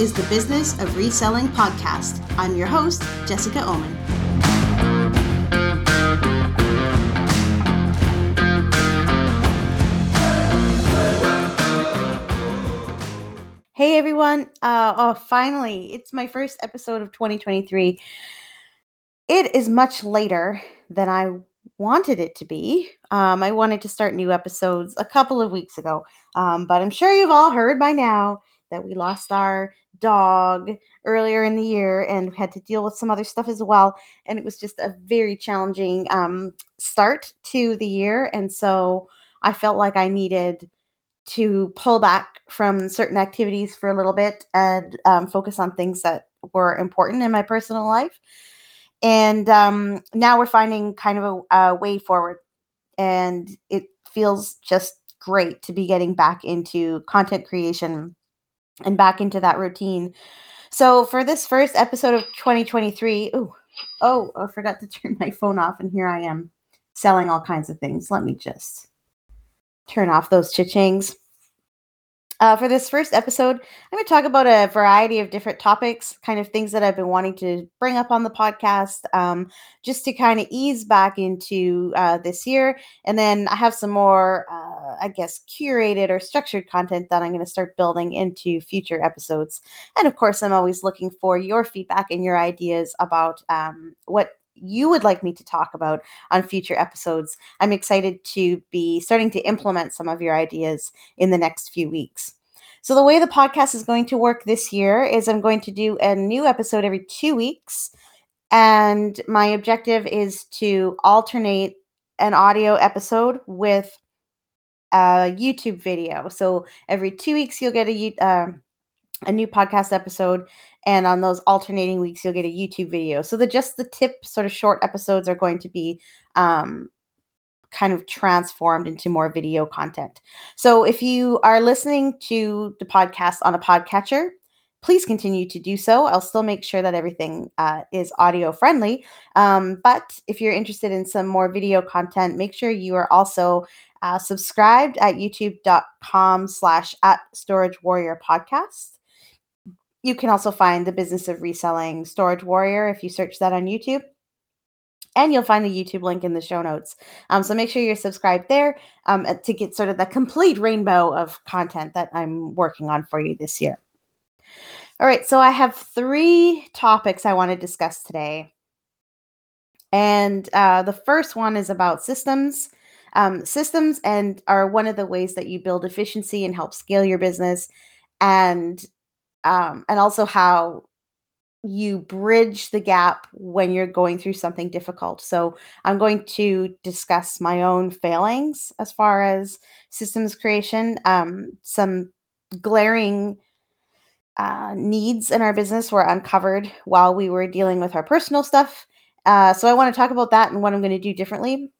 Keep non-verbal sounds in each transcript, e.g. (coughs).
is the Business of Reselling podcast. I'm your host, Jessica Oman. Hey everyone. Uh, oh, finally, it's my first episode of 2023. It is much later than I wanted it to be. Um, I wanted to start new episodes a couple of weeks ago, um, but I'm sure you've all heard by now that we lost our dog earlier in the year and had to deal with some other stuff as well. And it was just a very challenging um, start to the year. And so I felt like I needed to pull back from certain activities for a little bit and um, focus on things that were important in my personal life. And um, now we're finding kind of a, a way forward. And it feels just great to be getting back into content creation and back into that routine. So for this first episode of 2023, ooh, oh, I forgot to turn my phone off, and here I am selling all kinds of things. Let me just turn off those cha-chings. Uh, for this first episode, I'm going to talk about a variety of different topics, kind of things that I've been wanting to bring up on the podcast, um, just to kind of ease back into uh, this year. And then I have some more, uh, I guess, curated or structured content that I'm going to start building into future episodes. And of course, I'm always looking for your feedback and your ideas about um, what you would like me to talk about on future episodes. I'm excited to be starting to implement some of your ideas in the next few weeks. So, the way the podcast is going to work this year is I'm going to do a new episode every two weeks. And my objective is to alternate an audio episode with a YouTube video. So, every two weeks, you'll get a, uh, a new podcast episode and on those alternating weeks you'll get a youtube video. So the just the tip sort of short episodes are going to be um, kind of transformed into more video content. So if you are listening to the podcast on a podcatcher please continue to do so. I'll still make sure that everything uh, is audio friendly. Um, but if you're interested in some more video content make sure you are also uh, subscribed at youtube.com slash at storage warrior podcast you can also find the business of reselling Storage Warrior if you search that on YouTube. And you'll find the YouTube link in the show notes. Um, so make sure you're subscribed there um, to get sort of the complete rainbow of content that I'm working on for you this year. All right, so I have three topics I want to discuss today. And uh, the first one is about systems. Um, systems and are one of the ways that you build efficiency and help scale your business. And um, and also how you bridge the gap when you're going through something difficult. So, I'm going to discuss my own failings as far as systems creation, um, some glaring uh, needs in our business were uncovered while we were dealing with our personal stuff. Uh, so, I want to talk about that and what I'm going to do differently.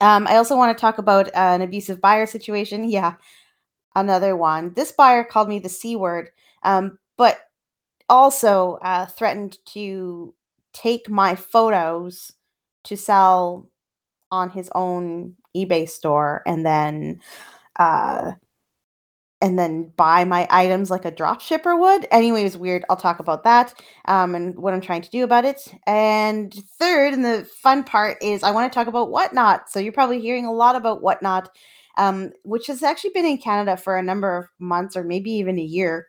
Um, I also want to talk about uh, an abusive buyer situation. Yeah, another one. This buyer called me the C word um, but also uh, threatened to take my photos to sell on his own eBay store and then uh, and then buy my items like a drop shipper would. Anyway, it was weird. I'll talk about that um, and what I'm trying to do about it. And third, and the fun part is I want to talk about Whatnot. So you're probably hearing a lot about Whatnot, um, which has actually been in Canada for a number of months or maybe even a year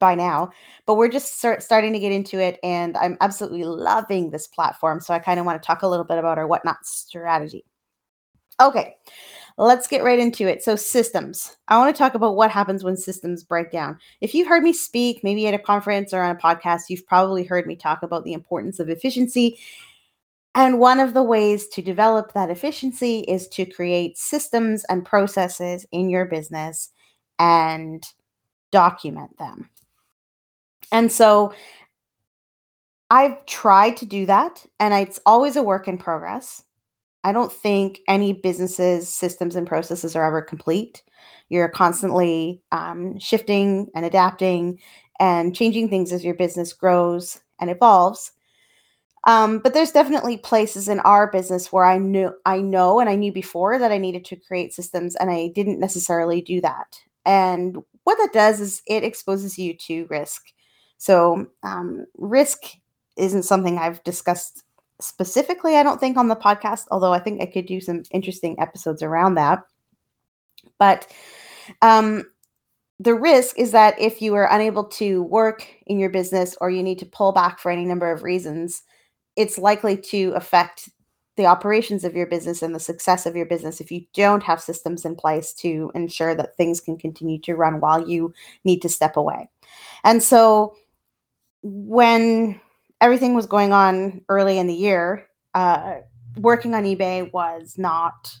by now, but we're just start, starting to get into it, and I'm absolutely loving this platform. So I kind of want to talk a little bit about our whatnot strategy. Okay, let's get right into it. So, systems. I want to talk about what happens when systems break down. If you've heard me speak, maybe at a conference or on a podcast, you've probably heard me talk about the importance of efficiency. And one of the ways to develop that efficiency is to create systems and processes in your business and document them. And so I've tried to do that, and it's always a work in progress. I don't think any businesses, systems, and processes are ever complete. You're constantly um, shifting and adapting and changing things as your business grows and evolves. Um, but there's definitely places in our business where I knew I know and I knew before that I needed to create systems, and I didn't necessarily do that. And what that does is it exposes you to risk So, um, risk isn't something I've discussed specifically, I don't think, on the podcast, although I think I could do some interesting episodes around that. But um, the risk is that if you are unable to work in your business or you need to pull back for any number of reasons, it's likely to affect the operations of your business and the success of your business if you don't have systems in place to ensure that things can continue to run while you need to step away. And so when everything was going on early in the year, uh, working on eBay was not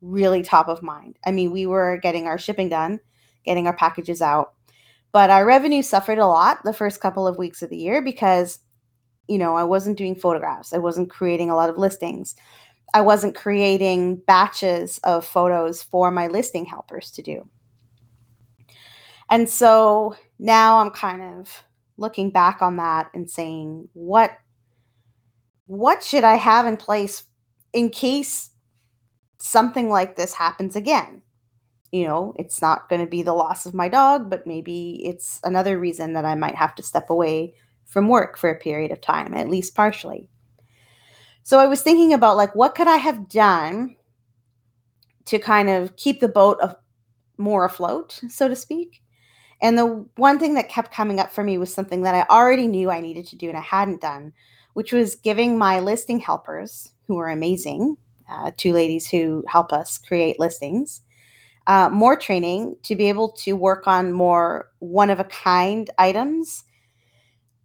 really top of mind. I mean, we were getting our shipping done, getting our packages out, but our revenue suffered a lot the first couple of weeks of the year because, you know, I wasn't doing photographs, I wasn't creating a lot of listings. I wasn't creating batches of photos for my listing helpers to do. And so now I'm kind of looking back on that and saying what what should I have in place in case something like this happens again? You know, it's not going to be the loss of my dog, but maybe it's another reason that I might have to step away from work for a period of time, at least partially. So I was thinking about like what could I have done to kind of keep the boat of more afloat, so to speak. And the one thing that kept coming up for me was something that I already knew I needed to do and I hadn't done, which was giving my listing helpers, who are amazing, uh, two ladies who help us create listings, uh, more training to be able to work on more one of a kind items.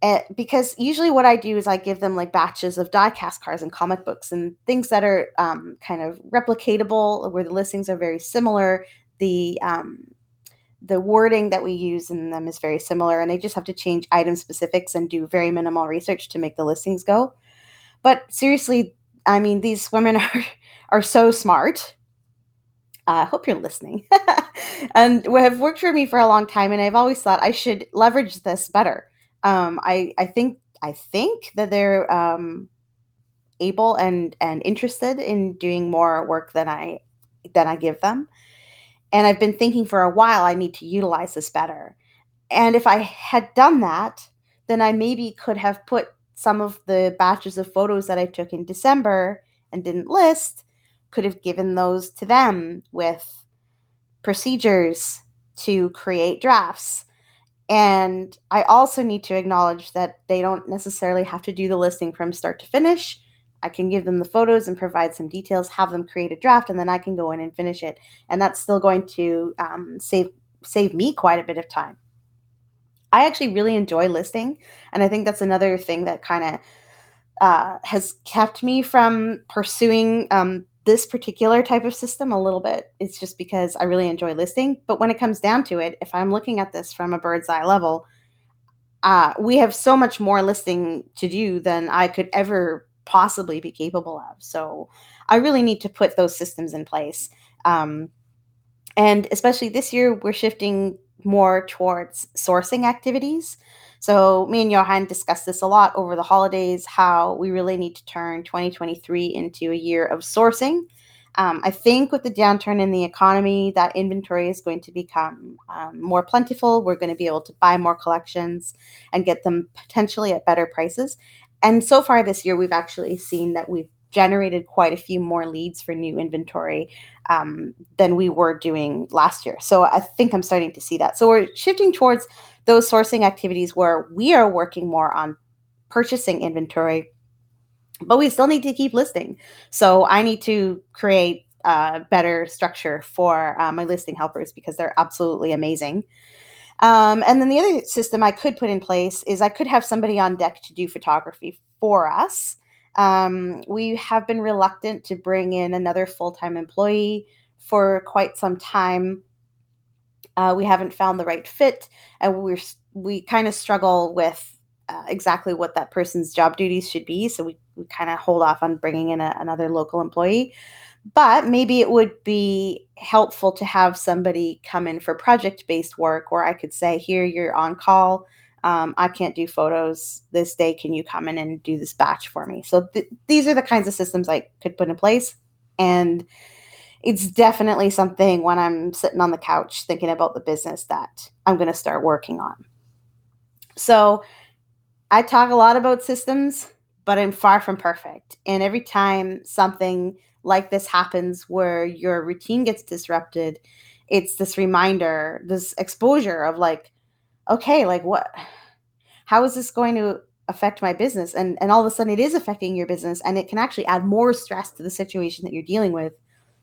Uh, because usually what I do is I give them like batches of diecast cards and comic books and things that are um, kind of replicatable, where the listings are very similar. The um, the wording that we use in them is very similar and they just have to change item specifics and do very minimal research to make the listings go. But seriously i mean these women (laughs) are are so smart. I uh, hope you're listening. (laughs) And have worked for me for a long time and i've always thought i should leverage this better. Um, I, I think i think that they're um, able and and interested in doing more work than i than i give them and I've been thinking for a while, I need to utilize this better. And if I had done that, then I maybe could have put some of the batches of photos that I took in December and didn't list, could have given those to them with procedures to create drafts. And I also need to acknowledge that they don't necessarily have to do the listing from start to finish. I can give them the photos and provide some details, have them create a draft, and then I can go in and finish it. And that's still going to um, save save me quite a bit of time. I actually really enjoy listing, and I think that's another thing that kind of uh, has kept me from pursuing um, this particular type of system a little bit. It's just because I really enjoy listing. But when it comes down to it, if I'm looking at this from a bird's eye level, uh, we have so much more listing to do than I could ever possibly be capable of. So I really need to put those systems in place. Um, and especially this year, we're shifting more towards sourcing activities. So, me and Johan discussed this a lot over the holidays how we really need to turn 2023 into a year of sourcing. Um, I think with the downturn in the economy, that inventory is going to become um, more plentiful. We're going to be able to buy more collections and get them potentially at better prices. And so far this year, we've actually seen that we've generated quite a few more leads for new inventory um, than we were doing last year. So I think I'm starting to see that. So we're shifting towards those sourcing activities where we are working more on purchasing inventory, but we still need to keep listing. So I need to create a better structure for uh, my listing helpers because they're absolutely amazing. Um, and then the other system I could put in place is I could have somebody on deck to do photography for us. Um, we have been reluctant to bring in another full time employee for quite some time. Uh, we haven't found the right fit, and we're we kind of struggle with uh, exactly what that person's job duties should be. So we, we kind of hold off on bringing in a, another local employee but maybe it would be helpful to have somebody come in for project based work where I could say, here, you're on call. Um, I can't do photos this day. Can you come in and do this batch for me? So th- these are the kinds of systems I could put in place. And it's definitely something when I'm sitting on the couch thinking about the business that I'm going to start working on. So I talk a lot about systems, but I'm far from perfect. And every time something like this happens where your routine gets disrupted, it's this reminder, this exposure of like, okay, like what, how is this going to affect my business? And, and all of a sudden it is affecting your business and it can actually add more stress to the situation that you're dealing with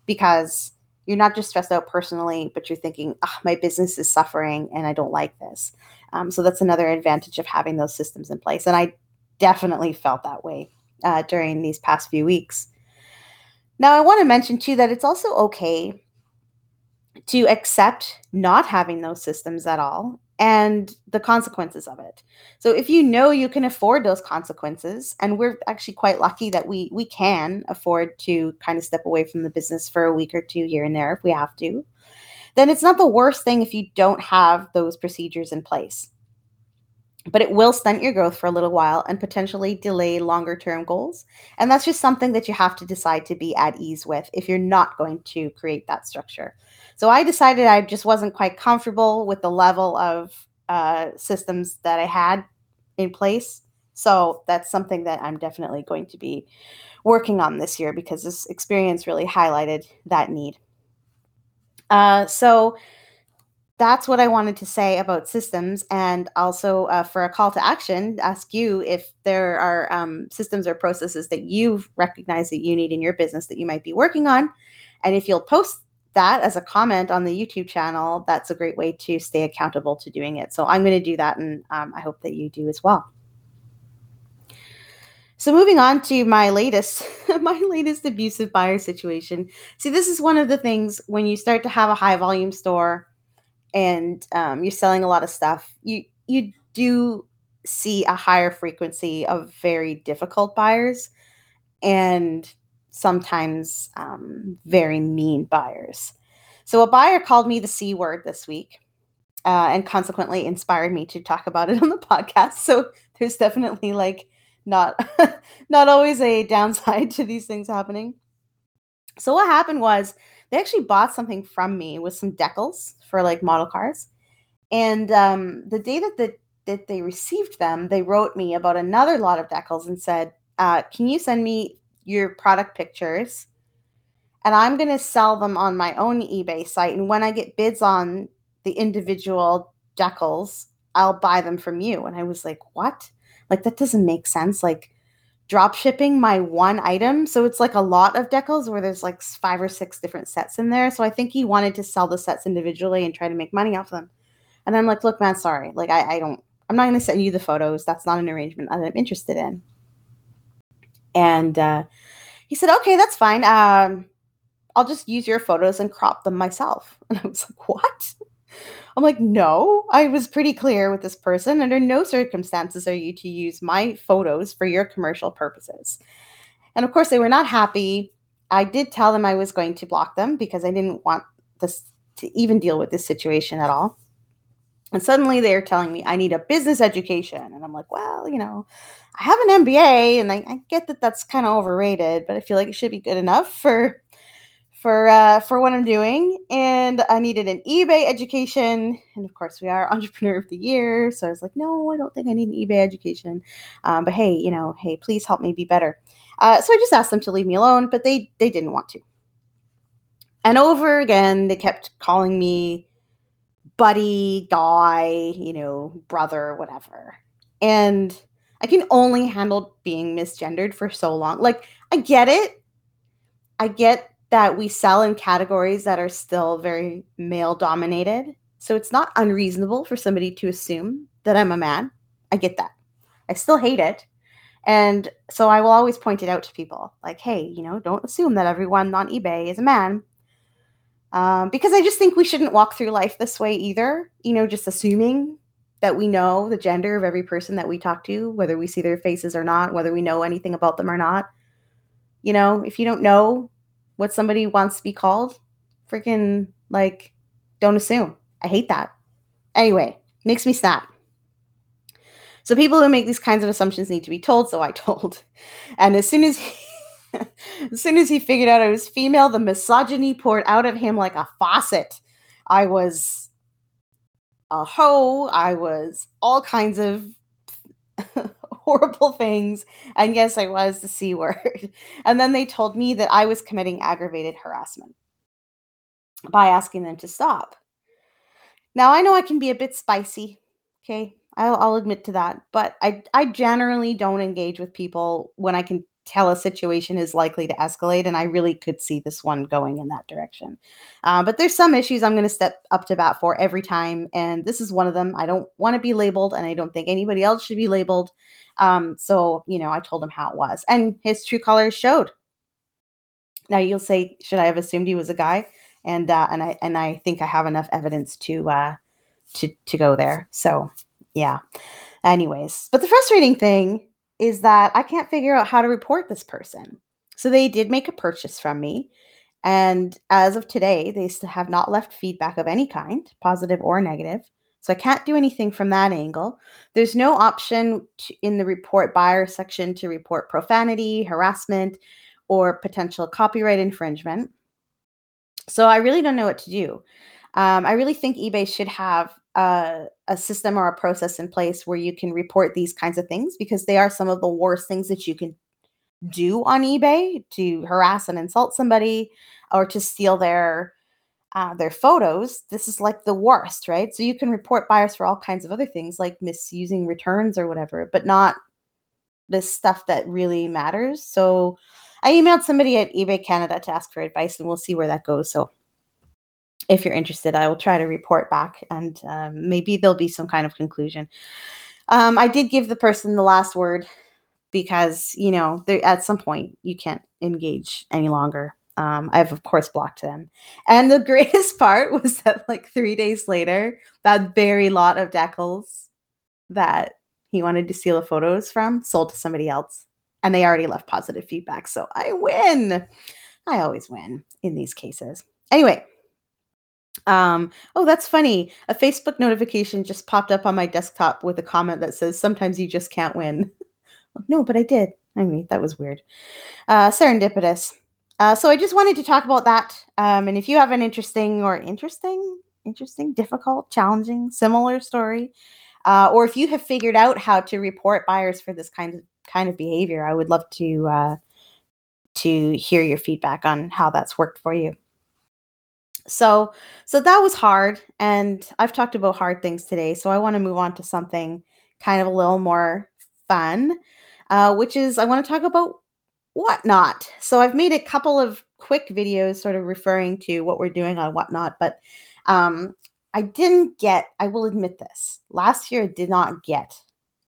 because you're not just stressed out personally, but you're thinking, oh, my business is suffering and I don't like this. Um, so that's another advantage of having those systems in place. And I definitely felt that way uh, during these past few weeks. Now, I want to mention too that it's also okay to accept not having those systems at all and the consequences of it. So if you know you can afford those consequences and we're actually quite lucky that we we can afford to kind of step away from the business for a week or two here and there if we have to, then it's not the worst thing if you don't have those procedures in place. But it will stunt your growth for a little while and potentially delay longer term goals. And that's just something that you have to decide to be at ease with if you're not going to create that structure. So I decided I just wasn't quite comfortable with the level of uh, systems that I had in place. So that's something that I'm definitely going to be working on this year because this experience really highlighted that need. Uh, so that's what I wanted to say about systems, and also uh, for a call to action, ask you if there are um, systems or processes that you recognize that you need in your business that you might be working on, and if you'll post that as a comment on the YouTube channel, that's a great way to stay accountable to doing it. So I'm going to do that, and um, I hope that you do as well. So moving on to my latest, (laughs) my latest abusive buyer situation. See, this is one of the things when you start to have a high volume store and um, you're selling a lot of stuff, you you do see a higher frequency of very difficult buyers and sometimes um, very mean buyers. So a buyer called me the C word this week. Uh, and consequently inspired me to talk about it (laughs) on the podcast. So there's definitely like not (laughs) not always a downside to these things happening. So what happened was they actually bought something from me with some decals for like model cars. And um, the day that the, that they received them, they wrote me about another lot of decals and said, uh, "Can you send me your product pictures?" And I'm going to sell them on my own eBay site. And when I get bids on the individual decals, I'll buy them from you. And I was like, "What?" Like that doesn't make sense. Like drop shipping my one item. So it's like a lot of decals where there's like five or six different sets in there. So I think he wanted to sell the sets individually and try to make money off them. And I'm like, look, man, sorry. Like I, I don't I'm not gonna send you the photos. That's not an arrangement that I'm interested in. And uh, he said, okay, that's fine. Um, I'll just use your photos and crop them myself. (laughs) And I was like, what? I'm like, no, I was pretty clear with this person. Under no circumstances are you to use my photos for your commercial purposes. And of course, they were not happy. I did tell them I was going to block them because I didn't want this to even deal with this situation at all. And suddenly they're telling me I need a business education. And I'm like, well, you know, I have an MBA and I, I get that that's kind of overrated, but I feel like it should be good enough for for uh, for what I'm doing, and I needed an eBay education, and of course we are (laughs) Entrepreneur of the Year, so I was like, no, I don't think I need an eBay education, um, but hey, you know, hey, please help me be better. Uh, so I just asked them to leave me alone, but they they didn't want to. And over again, they kept calling me buddy, guy, you know, brother, whatever, and I can only handle being misgendered for so long. Like I get it, I get that we sell in categories that are still very male dominated. So it's not unreasonable for somebody to assume that I'm a man. I get that. I still hate it. And so I will always point it out to people like, hey, you know, don't assume that everyone on eBay is a man. Um, because I just think we shouldn't walk through life this way either, you know, just assuming that we know the gender of every person that we talk to, whether we see their faces or not, whether we know anything about them or not. You know, if you don't know what somebody wants to be called, freaking like don't assume. I hate that. Anyway, makes me snap. So people who make these kinds of assumptions need to be told, so I told. And as soon as he, (laughs) as soon as he figured out I was female, the misogyny poured out of him like a faucet. I was a hoe, I was all kinds of horrible things. And yes, I was the C word. (laughs) And then they told me that I was committing aggravated harassment by asking them to stop. Now, I know I can be a bit spicy. Okay. I'll, I'll admit to that. But I, I generally don't engage with people when I can tell a situation is likely to escalate. And I really could see this one going in that direction. Uh, but there's some issues I'm going to step up to bat for every time. And this is one of them. I don't want to be labeled, and I don't think anybody else should be labeled. Um, so, you know, I told him how it was. And his true colors showed. Now you'll say, should I have assumed he was a guy? And uh, and I and I think I have enough evidence to uh, to to go there. So yeah. Anyways, but the frustrating thing is that I can't figure out how to report this person. So they did make a purchase from me. And as of today, they have not left feedback of any kind, positive or negative. So I can't do anything from that angle. There's no option to, in the report buyer section to report profanity, harassment, or potential copyright infringement. So I really don't know what to do. Um, I really think eBay should have a, a system or a process in place where you can report these kinds of things because they are some of the worst things that you can do on eBay to harass and insult somebody or to steal their uh, their photos. This is like the worst, right? So you can report buyers for all kinds of other things like misusing returns or whatever, but not this stuff that really matters. So I emailed somebody at eBay Canada to ask for advice, and we'll see where that goes. So if you're interested, I will try to report back and um, maybe there'll be some kind of conclusion. Um, I did give the person the last word because, you know, at some point you can't engage any longer. Um, I've, of course, blocked them. And the (laughs) greatest part was that, like, three days later, that very lot of decals that he wanted to steal the photos from sold to somebody else. And they already left positive feedback. So I win. I always win in these cases. Anyway, um, oh, that's funny. A Facebook notification just popped up on my desktop with a comment that says, Sometimes you just can't win. (laughs) no, but I did. I mean, that was weird. Uh, serendipitous. Uh, so I just wanted to talk about that. Um, and if you have an interesting or interesting, interesting, difficult, challenging, similar story, uh, or if you have figured out how to report buyers for this kind of kind of behavior, I would love to uh, to hear your feedback on how that's worked for you so so that was hard and i've talked about hard things today so i want to move on to something kind of a little more fun uh, which is i want to talk about whatnot. So i've made a couple of quick videos sort of referring to what we're doing on whatnot but um, i didn't get i will admit this last year i did not get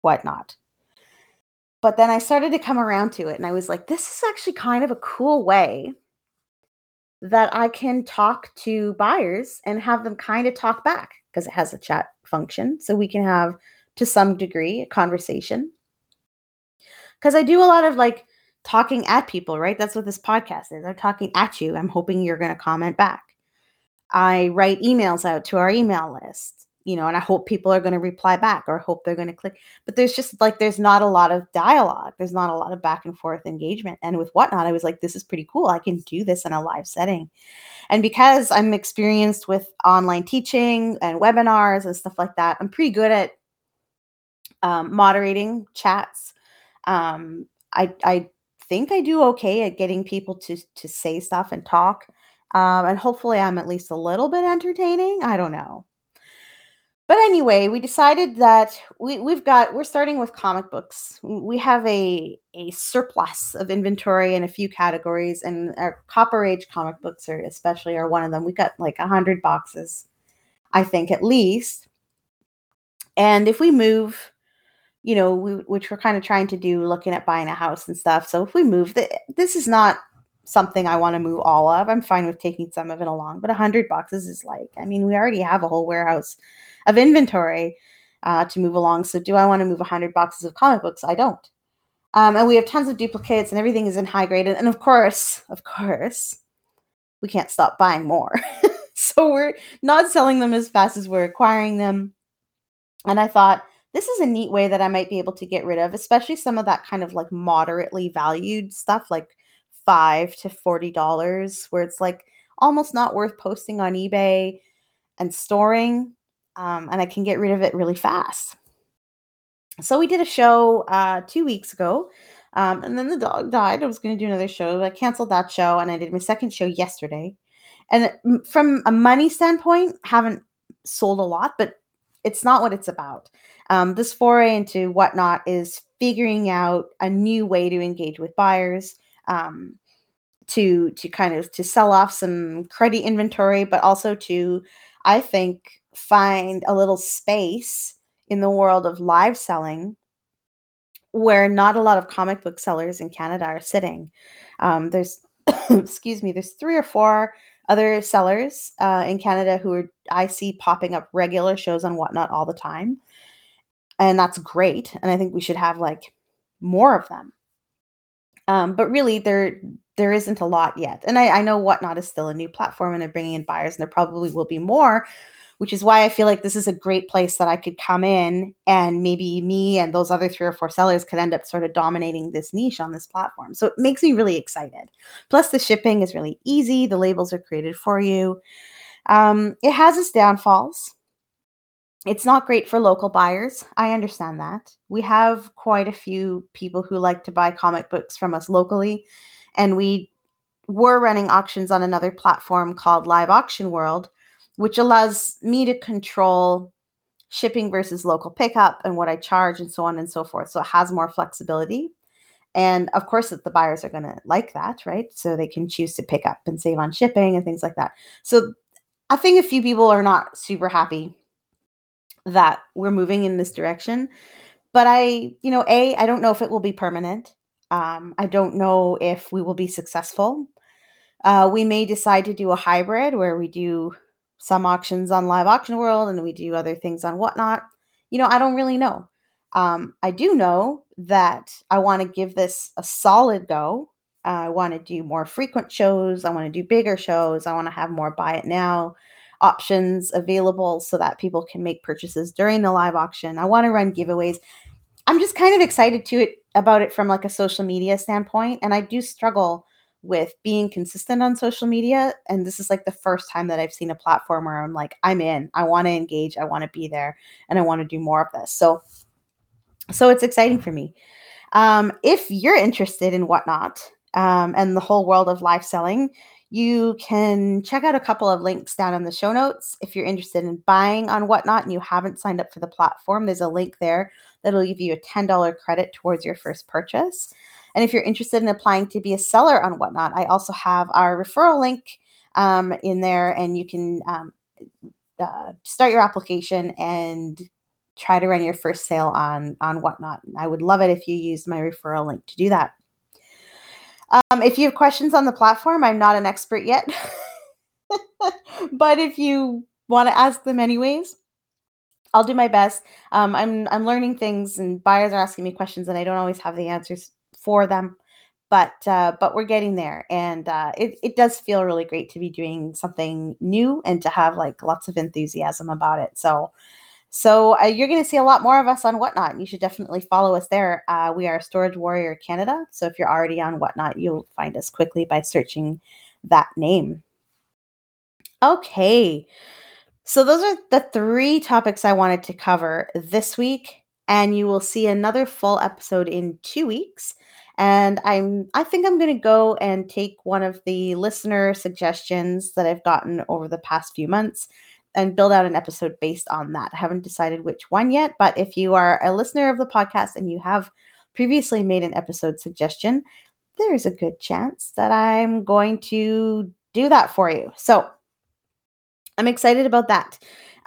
whatnot. But then i started to come around to it and i was like this is actually kind of a cool way that I can talk to buyers and have them kind of talk back because it has a chat function. So we can have, to some degree, a conversation. Because I do a lot of like talking at people, right? That's what this podcast is. I'm talking at you. I'm hoping you're going to comment back. I write emails out to our email list you know, and I hope people are going to reply back or hope they're going to click. But there's just like, there's not a lot of dialogue. There's not a lot of back and forth engagement. And with whatnot, I was like, this is pretty cool. I can do this in a live setting. And because I'm experienced with online teaching and webinars and stuff like that, I'm pretty good at um, moderating chats. Um, I, I think I do okay at getting people to, to say stuff and talk. Um, and hopefully I'm at least a little bit entertaining. I don't know but anyway, we decided that we, we've got we're starting with comic books. We have a a surplus of inventory in a few categories, and our Copper Age comic books are especially are one of them. We got like a hundred boxes, I think at least. And if we move, you know, we, which we're kind of trying to do, looking at buying a house and stuff. So if we move, the, this is not something I want to move all of. I'm fine with taking some of it along, but a hundred boxes is like, I mean, we already have a whole warehouse of inventory uh, to move along. So, do I want to move 100 boxes of comic books? I don't. Um, and we have tons of duplicates, and everything is in high grade. And of course, of course, we can't stop buying more. (laughs) so we're not selling them as fast as we're acquiring them. And I thought this is a neat way that I might be able to get rid of, especially some of that kind of like moderately valued stuff, like five to forty dollars, where it's like almost not worth posting on eBay and storing um, and I can get rid of it really fast. So we did a show uh, two weeks ago, um, and then the dog died. I was going to do another show. But I canceled that show, and I did my second show yesterday. And from a money standpoint, haven't sold a lot, but it's not what it's about. Um, this foray into whatnot is figuring out a new way to engage with buyers, um, to to kind of to sell off some credit inventory, but also to, I think, find a little space in the world of live selling where not a lot of comic book sellers in Canada are sitting. Um, there's, (coughs) excuse me, there's three or four other sellers uh, in Canada who are I see popping up regular shows on whatnot all the time, and that's great. And I think we should have like more of them. Um, but really, there there isn't a lot yet. And I, I know whatnot is still a new platform, and they're bringing in buyers, and there probably will be more which is why I feel like this is a great place that I could come in and maybe me and those other three or four sellers could end up sort of dominating this niche on this platform. So it makes me really excited. Plus, the shipping is really easy, the labels are created for you. Um, it has its downfalls. It's not great for local buyers. I understand that. We have quite a few people who like to buy comic books from us locally, and we were running auctions on another platform called Live Auction World which allows me to control shipping versus local pickup and what I charge and so on and so forth. So it has more flexibility. And of course, the buyers are going to like that, right? So they can choose to pick up and save on shipping and things like that. So I think a few people are not super happy that we're moving in this direction. But I, you know, A, I don't know if it will be permanent. Um, I don't know if we will be successful. Uh, we may decide to do a hybrid where we do some auctions on Live Auction World and we do other things on whatnot. You know, I don't really know. Um, I do know that I want to give this a solid go. Uh, I want to do more frequent shows. I want to do bigger shows. I want to have more buy it now options available so that people can make purchases during the live auction. I want to run giveaways. I'm just kind of excited to it about it from like a social media standpoint, and I do struggle with being consistent on social media. And this is like the first time that I've seen a platform where I'm like, I'm in, I want to engage, I want to be there, and I want to do more of this. So, so it's exciting for me. Um, if you're interested in whatnot um, and the whole world of live selling, you can check out a couple of links down in the show notes. If you're interested in buying on whatnot and you haven't signed up for the platform, there's a link there that'll give you a $10 credit towards your first purchase. And if you're interested in applying to be a seller on Whatnot, I also have our referral link um, in there, and you can um, uh, start your application and try to run your first sale on on Whatnot. I would love it if you used my referral link to do that. Um, if you have questions on the platform, I'm not an expert yet, (laughs) but if you want to ask them anyways, I'll do my best. Um, I'm I'm learning things, and buyers are asking me questions, and I don't always have the answers for them. But uh, but we're getting there and uh, it, it does feel really great to be doing something new and to have like lots of enthusiasm about it. So so uh, you're going to see a lot more of us on whatnot. You should definitely follow us there. Uh, we are storage warrior canada. So if you're already on whatnot you'll find us quickly by searching that name. Okay. So those are the three topics i wanted to cover this week and you will see another full episode in two weeks. And i'm i think i'm going to go and take one of the listener suggestions that i've gotten over the past few months and build out an episode based on that. I haven't decided which one yet but if you are a listener of the podcast and you have previously made an episode suggestion there's a good chance that i'm going to do that for you. So i'm excited about that.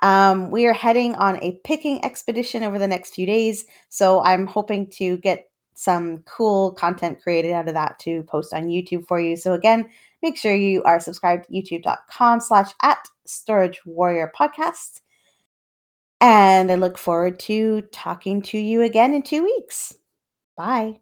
Um, we are heading on a picking expedition over the next few days so i'm hoping to get some cool content created out of that to post on YouTube for you. So again, Make sure you are subscribed youtube.com slash at storage warrior podcast. And I look forward to talking to you again in two weeks. Bye.